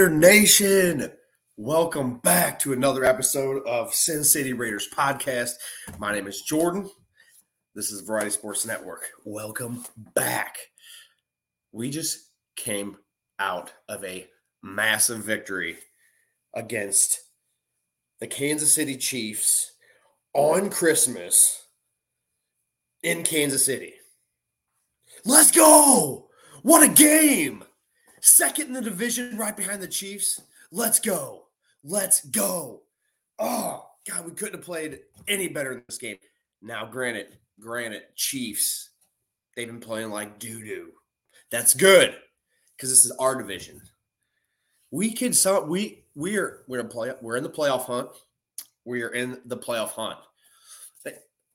Raider Nation, welcome back to another episode of Sin City Raiders podcast. My name is Jordan. This is Variety Sports Network. Welcome back. We just came out of a massive victory against the Kansas City Chiefs on Christmas in Kansas City. Let's go! What a game! Second in the division, right behind the Chiefs. Let's go. Let's go. Oh, God, we couldn't have played any better in this game. Now, granted, granted, Chiefs, they've been playing like doo doo. That's good because this is our division. We can some we we are we're in play we're in the playoff hunt. We are in the playoff hunt.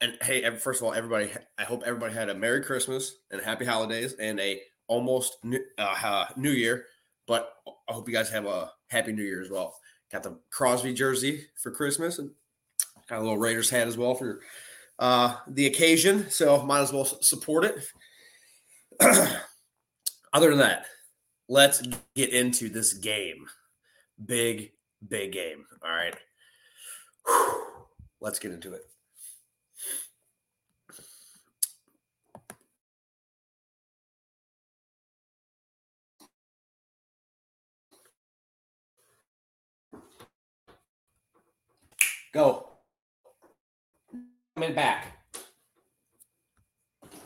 And hey, first of all, everybody, I hope everybody had a Merry Christmas and Happy Holidays and a almost new, uh, new Year, but I hope you guys have a happy New Year as well. Got the Crosby jersey for Christmas and got a little Raiders hat as well for uh, the occasion. So might as well support it. Other than that, let's get into this game. Big, big game. All right. Whew. Let's get into it. Go. Coming back.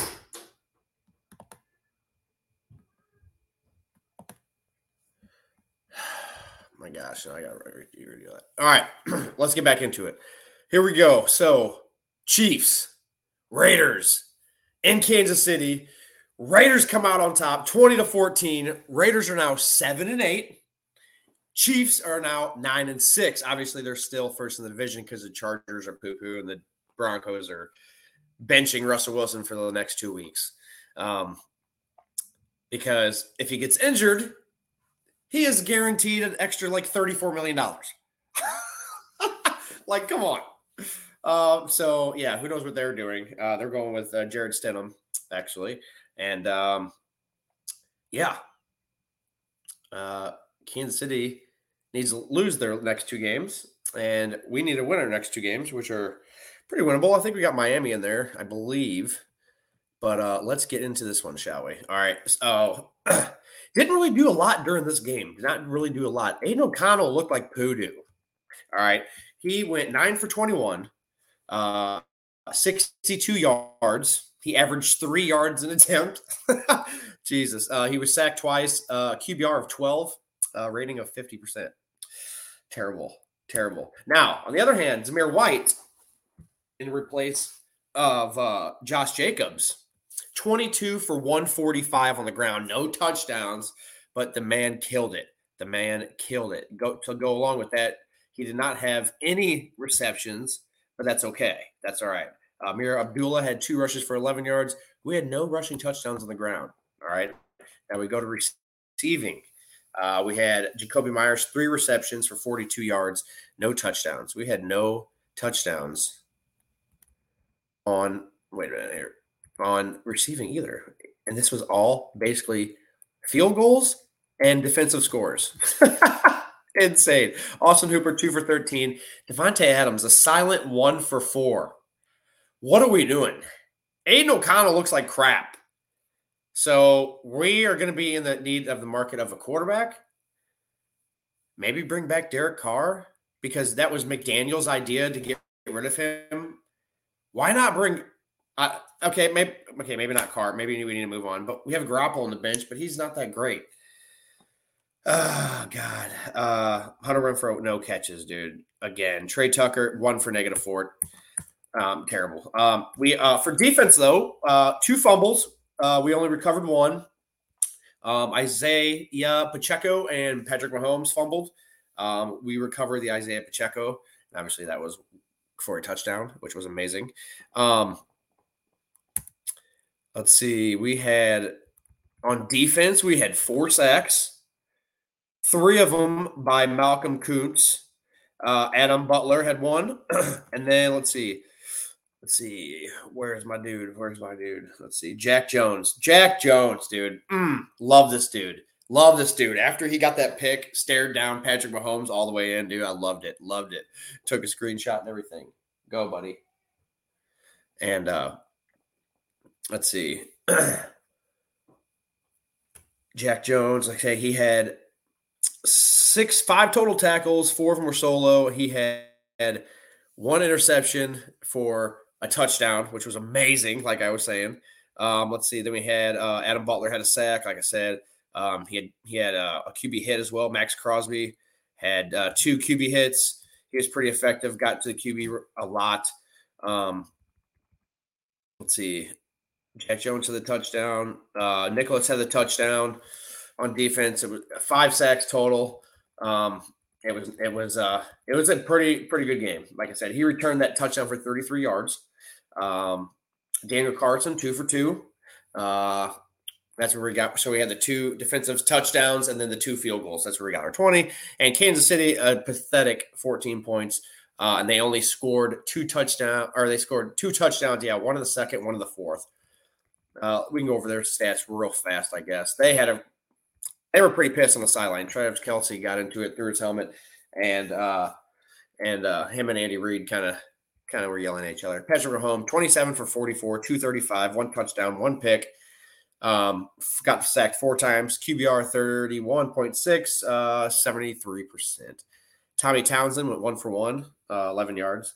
My gosh, I got to redo that. All right, let's get back into it. Here we go. So, Chiefs, Raiders in Kansas City. Raiders come out on top 20 to 14. Raiders are now 7 and 8. Chiefs are now nine and six. Obviously, they're still first in the division because the Chargers are poo poo and the Broncos are benching Russell Wilson for the next two weeks. Um, because if he gets injured, he is guaranteed an extra like $34 million. like, come on. Uh, so, yeah, who knows what they're doing? Uh, they're going with uh, Jarrett Stidham, actually. And um, yeah, uh, Kansas City needs to lose their next two games, and we need to win our next two games, which are pretty winnable. I think we got Miami in there, I believe. But uh, let's get into this one, shall we? All right. So didn't really do a lot during this game. Did not really do a lot. Aidan O'Connell looked like poodoo. All right. He went nine for 21, uh, 62 yards. He averaged three yards an attempt. Jesus. Uh, he was sacked twice, uh, QBR of 12, uh, rating of 50%. Terrible, terrible. Now, on the other hand, Zamir White, in replace of uh, Josh Jacobs, 22 for 145 on the ground, no touchdowns, but the man killed it. The man killed it. Go to go along with that, he did not have any receptions, but that's okay. That's all right. Uh, Abdullah had two rushes for 11 yards. We had no rushing touchdowns on the ground. All right. Now we go to receiving. Uh, we had Jakobi Meyers, three receptions for 42 yards, no touchdowns. We had no touchdowns on, wait a minute here, on receiving either. And this was all basically field goals and defensive scores. Insane. Austin Hooper, two for 13. Davante Adams, a silent one for four. What are we doing? Aidan O'Connell looks like crap. So we are going to be in the need of the market of a quarterback. Maybe bring back Derek Carr because that was McDaniels' idea to get rid of him. Why not bring? Uh, okay, maybe okay, maybe not Carr. Maybe we need to move on. But we have Garoppolo on the bench, but he's not that great. Oh God, uh, Hunter Renfrow, no catches, dude. Again, Tre Tucker, one for negative four. Um, terrible. Um, we uh, for defense though, uh, two fumbles, uh, we only recovered one. Um, Isaiah Pacheco and Patrick Mahomes fumbled. Um, we recovered the Isaiah Pacheco. Obviously, that was for a touchdown, which was amazing. Um, let's see. We had on defense, we had four sacks, three of them by Malcolm Koonce. Uh, Adam Butler had one. and then let's see let's see, where's my dude? Where's my dude? Let's see, Jack Jones. Jack Jones, dude. Mm, love this dude. Love this dude. After he got that pick, stared down Patrick Mahomes all the way in, dude. I loved it. Loved it. Took a screenshot and everything. Go, buddy. And uh let's see. Jack Jones, like I say, he had six, five total tackles. Four of them were solo. He had, had one interception for a touchdown, which was amazing. Like I was saying, um, let's see. Then we had uh, Adam Butler had a sack. Like I said, um, he had he had a, a, QB hit as well. Maxx Crosby had uh, two QB hits. He was pretty effective. Got to the QB a lot. Um, let's see. Jack Jones had the touchdown. Uh, Nicholas had the touchdown on defense. It was five sacks total. Um, it was it was uh it was a pretty pretty good game. Like I said, he returned that touchdown for 33 yards. Um, Daniel Carlson two for two. Uh, that's where we got. So we had the two defensive touchdowns and then the two field goals. That's where we got our 20. And Kansas City, a pathetic 14 points. Uh, and they only scored two touchdowns, or they scored two touchdowns. Yeah, one in the second, one in the fourth. Uh, we can go over their stats real fast, I guess. They had a they were pretty pissed on the sideline. Travis Kelce got into it through his helmet, and uh, and uh, him and Andy Reid kind of kind of were yelling at each other. Patrick Mahomes, 27 for 44, 235, one touchdown, one pick. Um, got sacked four times. QBR 31.6, uh, 73%. Tommy Townsend went one for one, uh, 11 yards.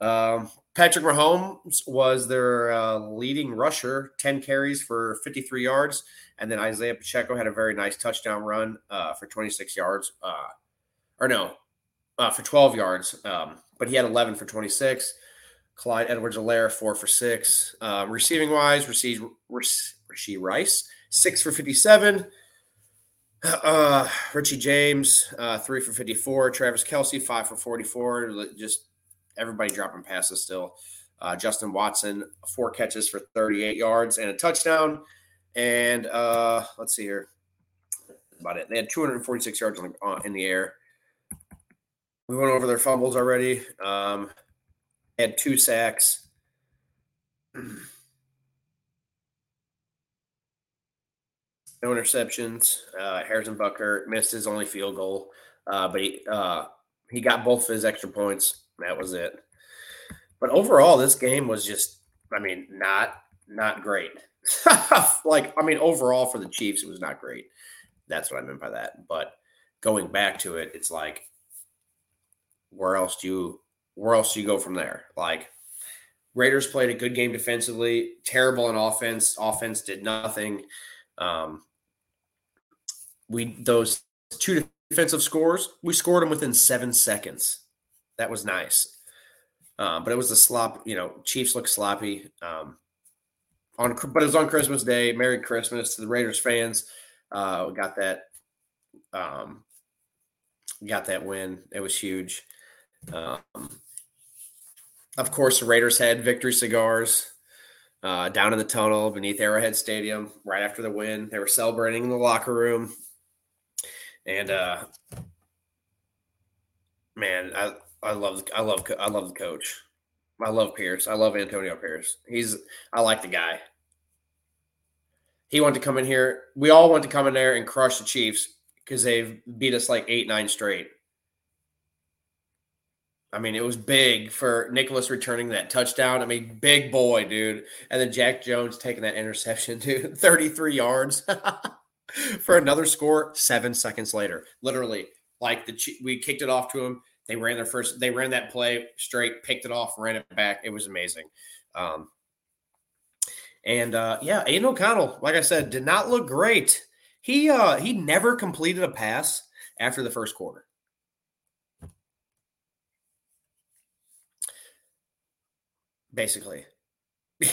Um, Patrick Mahomes was their uh, leading rusher, 10 carries for 53 yards. And then Isaiah Pacheco had a very nice touchdown run uh, for 26 yards. Uh, or no, uh, for 12 yards. Um, but he had 11 for 26. Clyde Edwards Helaire, four for six. Uh, receiving wise, received Rashee Rice, six for 57. Uh, Richie James, uh, three for 54. Travis Kelce, five for 44. Just everybody dropping passes still. Uh, Justin Watson, four catches for 38 yards and a touchdown. And uh, let's see here. about it. They had 246 yards the, in the air. We went over their fumbles already. Um, had two sacks. No interceptions. Uh, Harrison Butker missed his only field goal, uh, but he uh, he got both of his extra points. That was it. But overall, this game was just, I mean, not not great. like, I mean, overall for the Chiefs, it was not great. That's what I meant by that. But going back to it, it's like, where else do you where else do you go from there? Like, Raiders played a good game defensively, terrible in offense. Offense did nothing. Um, we those two defensive scores, we scored them within seven seconds. That was nice. Um, but it was a slop. You know, Chiefs look sloppy. Um, on but it was on Christmas Day. Merry Christmas to the Raiders fans. Uh, we got that. Um, got that win. It was huge. Um, of course, the Raiders had victory cigars uh, down in the tunnel beneath Arrowhead Stadium right after the win. They were celebrating in the locker room, and uh, man, I I love I love I love the coach. I love Pierce. I love Antonio Pierce. He's I like the guy. He wanted to come in here. We all want to come in there and crush the Chiefs because they've beat us like eight, nine straight. I mean, it was big for Nicholas returning that touchdown. I mean, big boy, dude. And then Jack Jones taking that interception, dude. 33 yards for another score seven seconds later. Literally, like the we kicked it off to him. They ran their first. They ran that play straight, picked it off, ran it back. It was amazing. Um, and uh, yeah, Aidan O'Connell, like I said, did not look great. He uh, he never completed a pass after the first quarter. Basically.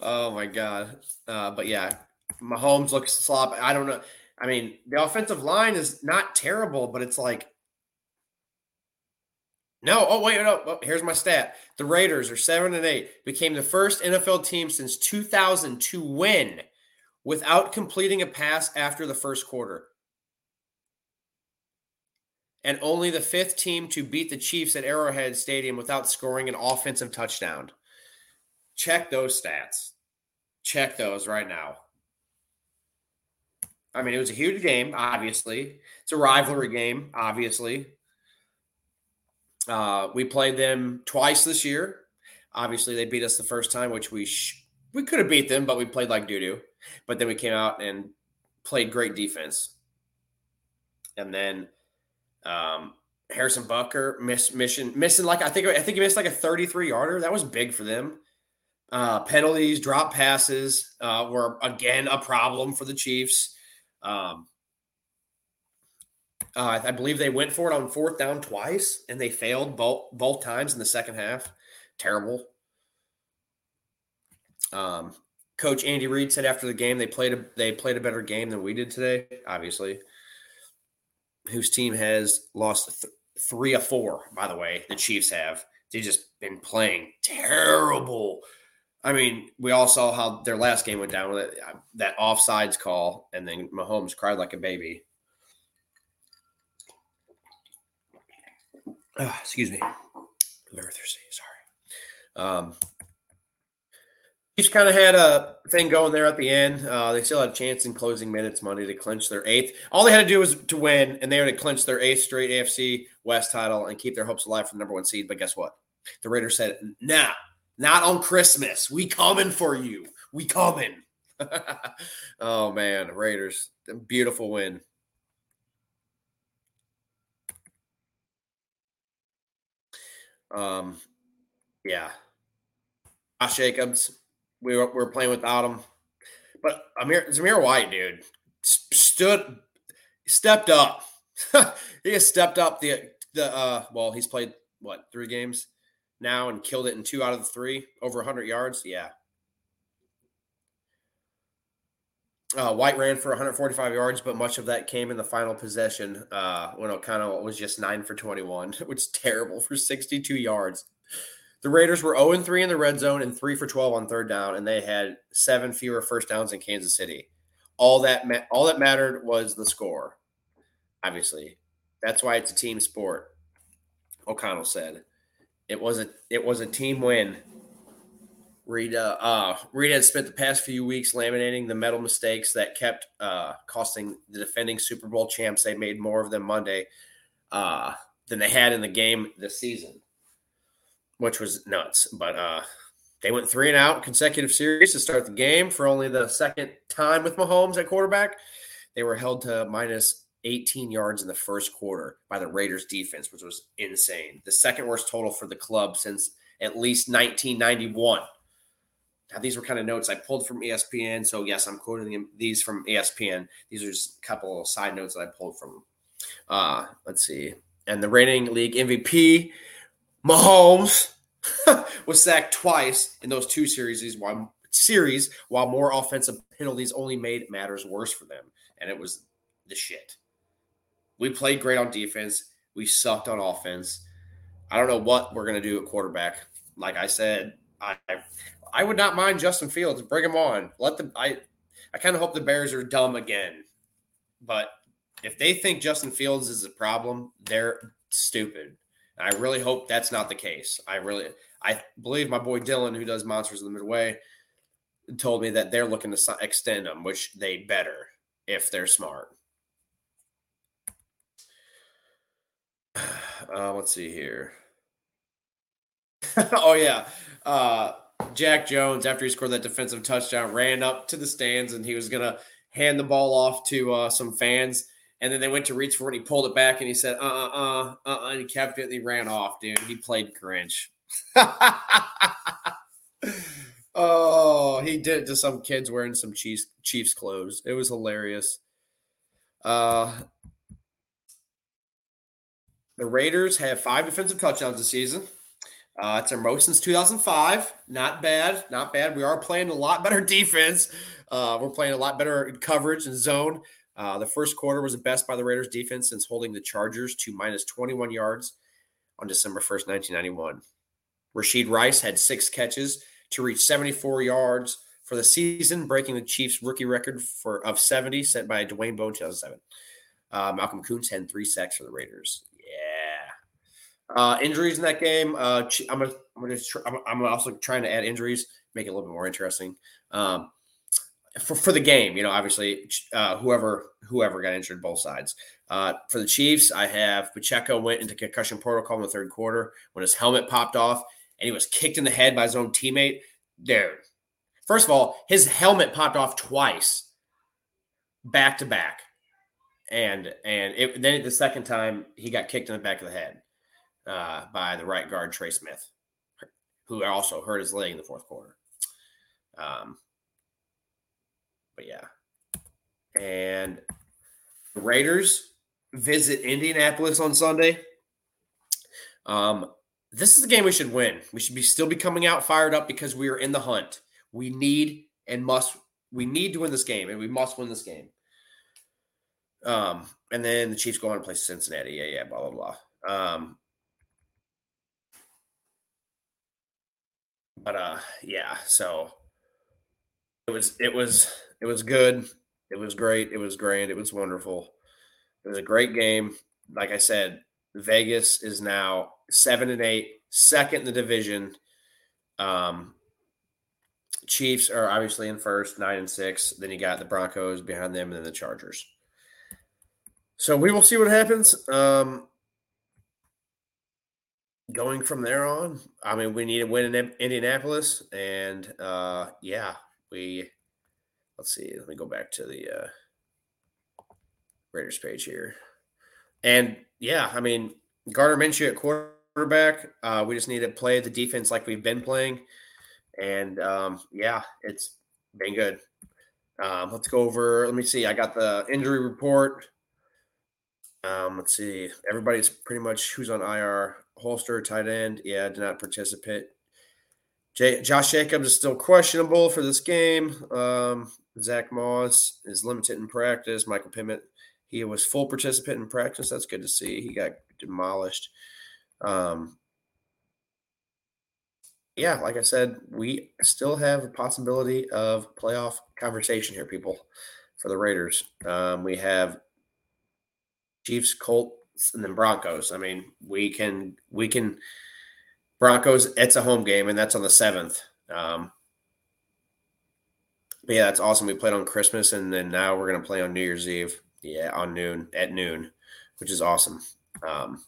oh my god. Uh, but yeah, Mahomes looks sloppy. I don't know. I mean, the offensive line is not terrible, but it's like no, oh wait, no. Oh, here's my stat. The Raiders are seven and eight, became the first NFL team since 2000 to win without completing a pass after the first quarter. And only the fifth team to beat the Chiefs at Arrowhead Stadium without scoring an offensive touchdown. Check those stats. Check those right now. I mean, it was a huge game, obviously. It's a rivalry game, obviously. Uh, we played them twice this year. Obviously, they beat us the first time, which we sh- we could have beat them, but we played like doo doo. But then we came out and played great defense. And then um, Harrison Butker miss mission missing like I think I think he missed like a 33 yarder. That was big for them. Uh, penalties, drop passes uh, were again a problem for the Chiefs. Um, uh, I believe they went for it on fourth down twice, and they failed both both times in the second half. Terrible. Um, Coach Andy Reid said after the game they played a they played a better game than we did today. Obviously, whose team has lost th- three of four. By the way, the Chiefs have. They've just been playing terrible. I mean, we all saw how their last game went down with that, that offsides call, and then Mahomes cried like a baby. Uh, excuse me. very thirsty. Sorry. Um, Chiefs kind of had a thing going there at the end. Uh, they still had a chance in closing minutes Monday to clinch their eighth. All they had to do was to win, and they had to clinch their eighth straight AFC West title and keep their hopes alive for the number one seed. But guess what? The Raiders said, "Nah, not on Christmas. We coming for you. We coming." oh man, Raiders, beautiful win. Um, yeah. Josh Jacobs, we were, we were playing without him. But Amir, Zamir White, dude, stood, stepped up. he has stepped up the the uh well, he's played what three games now and killed it in two out of the three, over 100 yards. Yeah. Uh, White ran for 145 yards, but much of that came in the final possession uh, when O'Connell was just nine for 21, which is terrible for 62 yards. The Raiders were 0 3 in the red zone and 3 for 12 on third down, and they had seven fewer first downs in Kansas City. All that ma- all that mattered was the score. Obviously, that's why it's a team sport. O'Connell said, "It was a it was a team win." Reid uh, uh, had spent the past few weeks laminating the metal mistakes that kept uh, costing the defending Super Bowl champs. They made more of them Monday uh, than they had in the game this season which was nuts. But uh, they went three and out consecutive series to start the game for only the second time with Mahomes at quarterback. They were held to minus 18 yards in the first quarter by the Raiders defense, which was insane. The second worst total for the club since at least 1991. Now, these were kind of notes I pulled from ESPN. So, yes, I'm quoting these from ESPN. These are just a couple of side notes that I pulled from. Uh, let's see. And the reigning league MVP Mahomes was sacked twice in those two series while series while more offensive penalties only made matters worse for them. And it was the shit. We played great on defense. We sucked on offense. I don't know what we're gonna do at quarterback. Like I said, I I would not mind Justin Fields. Bring him on. Let them I I kind of hope the Bears are dumb again. But if they think Justin Fields is a problem, they're stupid. I really hope that's not the case. I really, I believe my boy Dylan, who does Monsters of the Midway, told me that they're looking to extend them, which they better if they're smart. Uh, let's see here. oh yeah, uh, Jack Jones after he scored that defensive touchdown ran up to the stands and he was gonna hand the ball off to uh, some fans and then they went to reach for it. And he pulled it back and he said, uh uh uh and he kept it and he ran off, dude. He played Grinch. oh, he did it to some kids wearing some Chiefs, Chiefs clothes. It was hilarious. Uh, the Raiders have five defensive touchdowns this season. Uh, it's our most since 2005. Not bad. Not bad. We are playing a lot better defense. Uh, we're playing a lot better coverage and zone. Uh, the first quarter was the best by the Raiders defense since holding the Chargers to minus 21 yards on December 1st, 1991. Rashee Rice had six catches to reach 74 yards for the season, breaking the Chiefs' rookie record for of 70 set by Dwayne Bowe in 2007. Uh, Malcolm Koonce had three sacks for the Raiders. Yeah. Uh, injuries in that game. Uh, I'm gonna, I'm gonna, I'm, I'm also trying to add injuries, make it a little bit more interesting. Um, for, for the game, you know, obviously, uh, whoever whoever got injured, both sides. Uh, for the Chiefs, I have Pacheco went into concussion protocol in the third quarter when his helmet popped off and he was kicked in the head by his own teammate. Dude, first of all, his helmet popped off twice, back to back, and and it, then the second time he got kicked in the back of the head uh, by the right guard Trey Smith, who also hurt his leg in the fourth quarter. Um, but yeah, and the Raiders visit Indianapolis on Sunday. Um, this is a game we should win. We should be still be coming out fired up because we are in the hunt. We need and must we need to win this game, and we must win this game. Um, and then the Chiefs go on to play Cincinnati. Yeah, yeah, blah blah blah. Um, but uh, yeah. So it was it was it was good. It was great. It was grand. It was wonderful. It was a great game. Like I said, Vegas is now seven and eight, second in the division. Um, Chiefs are obviously in first, nine and six. Then you got the Broncos behind them, and then the Chargers. So we will see what happens. Um, going from there on, I mean, we need to win in Indianapolis, and uh, yeah, we. Let's see. Let me go back to the uh, Raiders page here, and yeah, I mean, Gardner Minshew at quarterback. Uh, we just need to play the defense like we've been playing, and um, yeah, it's been good. Um, let's go over. Let me see. I got the injury report. Um, let's see. Everybody's pretty much who's on IR. Holster, tight end. Yeah, did not participate. Josh Jacobs is still questionable for this game. Um, Zach Moss is limited in practice. Michael Pittman, he was full participant in practice. That's good to see. He got demolished. Um, yeah, like I said, we still have a possibility of playoff conversation here, people, for the Raiders. Um, we have Chiefs, Colts, and then Broncos. I mean, we can we can Broncos. It's a home game, and that's on the seventh. Um, but yeah, that's awesome. We played on Christmas, and then now we're gonna play on New Year's Eve. Yeah, on noon at noon, which is awesome. Um,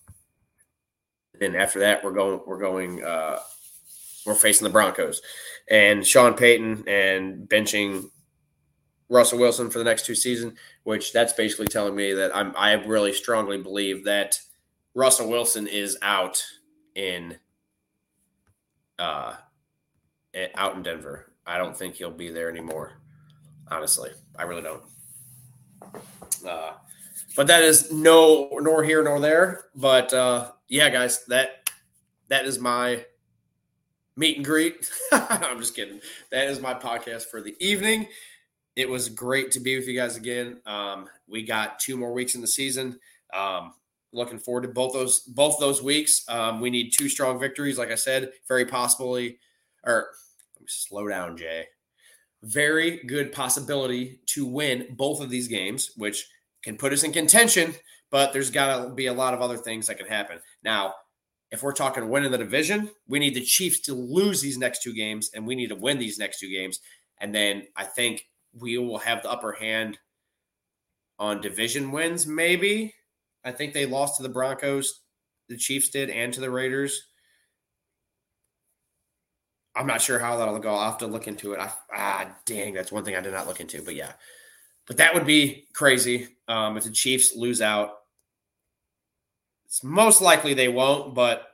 and after that, we're going we're going uh, we're facing the Broncos, and Sean Payton and benching Russell Wilson for the next two seasons, which that's basically telling me that I'm I really strongly believe that Russell Wilson is out in uh out in Denver. I don't think he'll be there anymore. Honestly, I really don't. Uh, but that is no nor here nor there. But uh, yeah, guys, that that is my meet and greet. I'm just kidding. That is my podcast for the evening. It was great to be with you guys again. Um, we got two more weeks in the season. Um, looking forward to both those both those weeks. Um, we need two strong victories, like I said, very possibly. Or slow down, Jay. Very good possibility to win both of these games, which can put us in contention. But there's got to be a lot of other things that can happen. Now, if we're talking winning the division, we need the Chiefs to lose these next two games, and we need to win these next two games. And then I think we will have the upper hand on division wins, maybe. I think they lost to the Broncos, the Chiefs did, and to the Raiders. I'm not sure how that'll go. I'll have to look into it. I, ah, dang, that's one thing I did not look into. But yeah, but that would be crazy um, if the Chiefs lose out. It's most likely they won't, but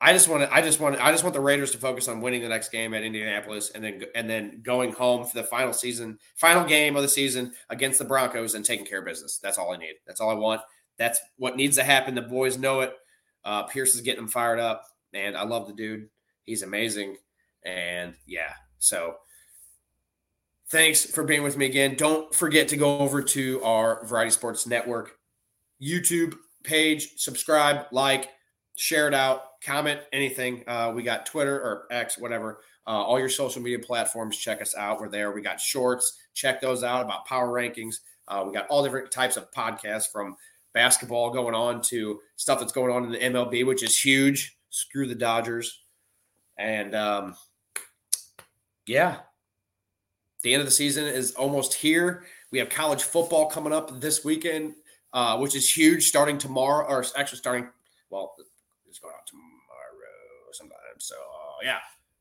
I just want to. I just want. I just want the Raiders to focus on winning the next game at Indianapolis, and then and then going home for the final season, final game of the season against the Broncos, and taking care of business. That's all I need. That's all I want. That's what needs to happen. The boys know it. Uh, Pierce is getting them fired up, and I love the dude. He's amazing, and yeah. So thanks for being with me again. Don't forget to go over to our Variety Sports Network YouTube page, subscribe, like, share it out comment anything. Uh, we got Twitter or X, whatever. Uh, all your social media platforms. Check us out. We're there. We got shorts. Check those out about power rankings. Uh, we got all different types of podcasts from basketball going on to stuff that's going on in the MLB, which is huge. Screw the Dodgers. And um, yeah, the end of the season is almost here. We have college football coming up this weekend, uh, which is huge, starting tomorrow, or actually starting, well, it's going out tomorrow sometime. So, uh, yeah,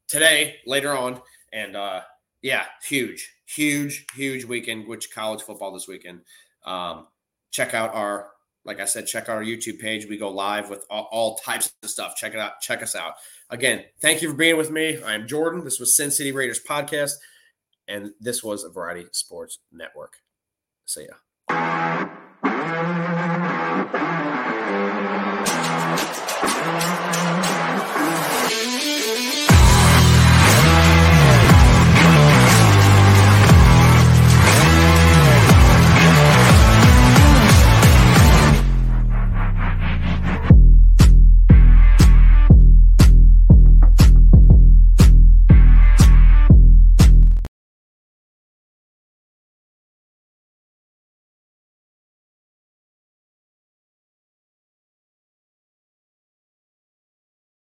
today, later on. And uh, yeah, huge, huge, huge weekend, which college football this weekend. Um, check out our, like I said, check out our YouTube page. We go live with all, all types of stuff. Check it out. Check us out. Again, thank you for being with me. I am Jordan. This was Sin City Raiders podcast, and this was a Variety Sports Network. See ya.